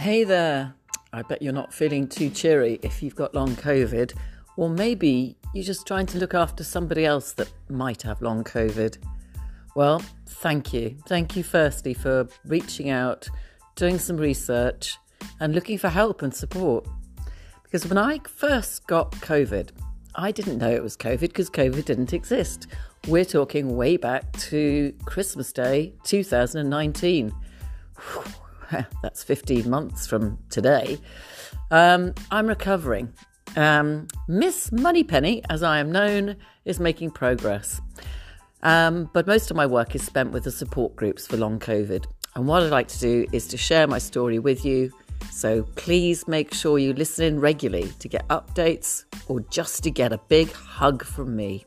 Hey there. I bet you're not feeling too cheery if you've got long COVID, or maybe you're just trying to look after somebody else that might have long COVID. Well, thank you. Thank you, firstly, for reaching out, doing some research, and looking for help and support. Because when I first got COVID, I didn't know it was COVID because COVID didn't exist. We're talking way back to Christmas Day 2019. That's 15 months from today. Um, I'm recovering. Um, Miss Moneypenny, as I am known, is making progress. Um, but most of my work is spent with the support groups for long COVID. And what I'd like to do is to share my story with you. So please make sure you listen in regularly to get updates or just to get a big hug from me.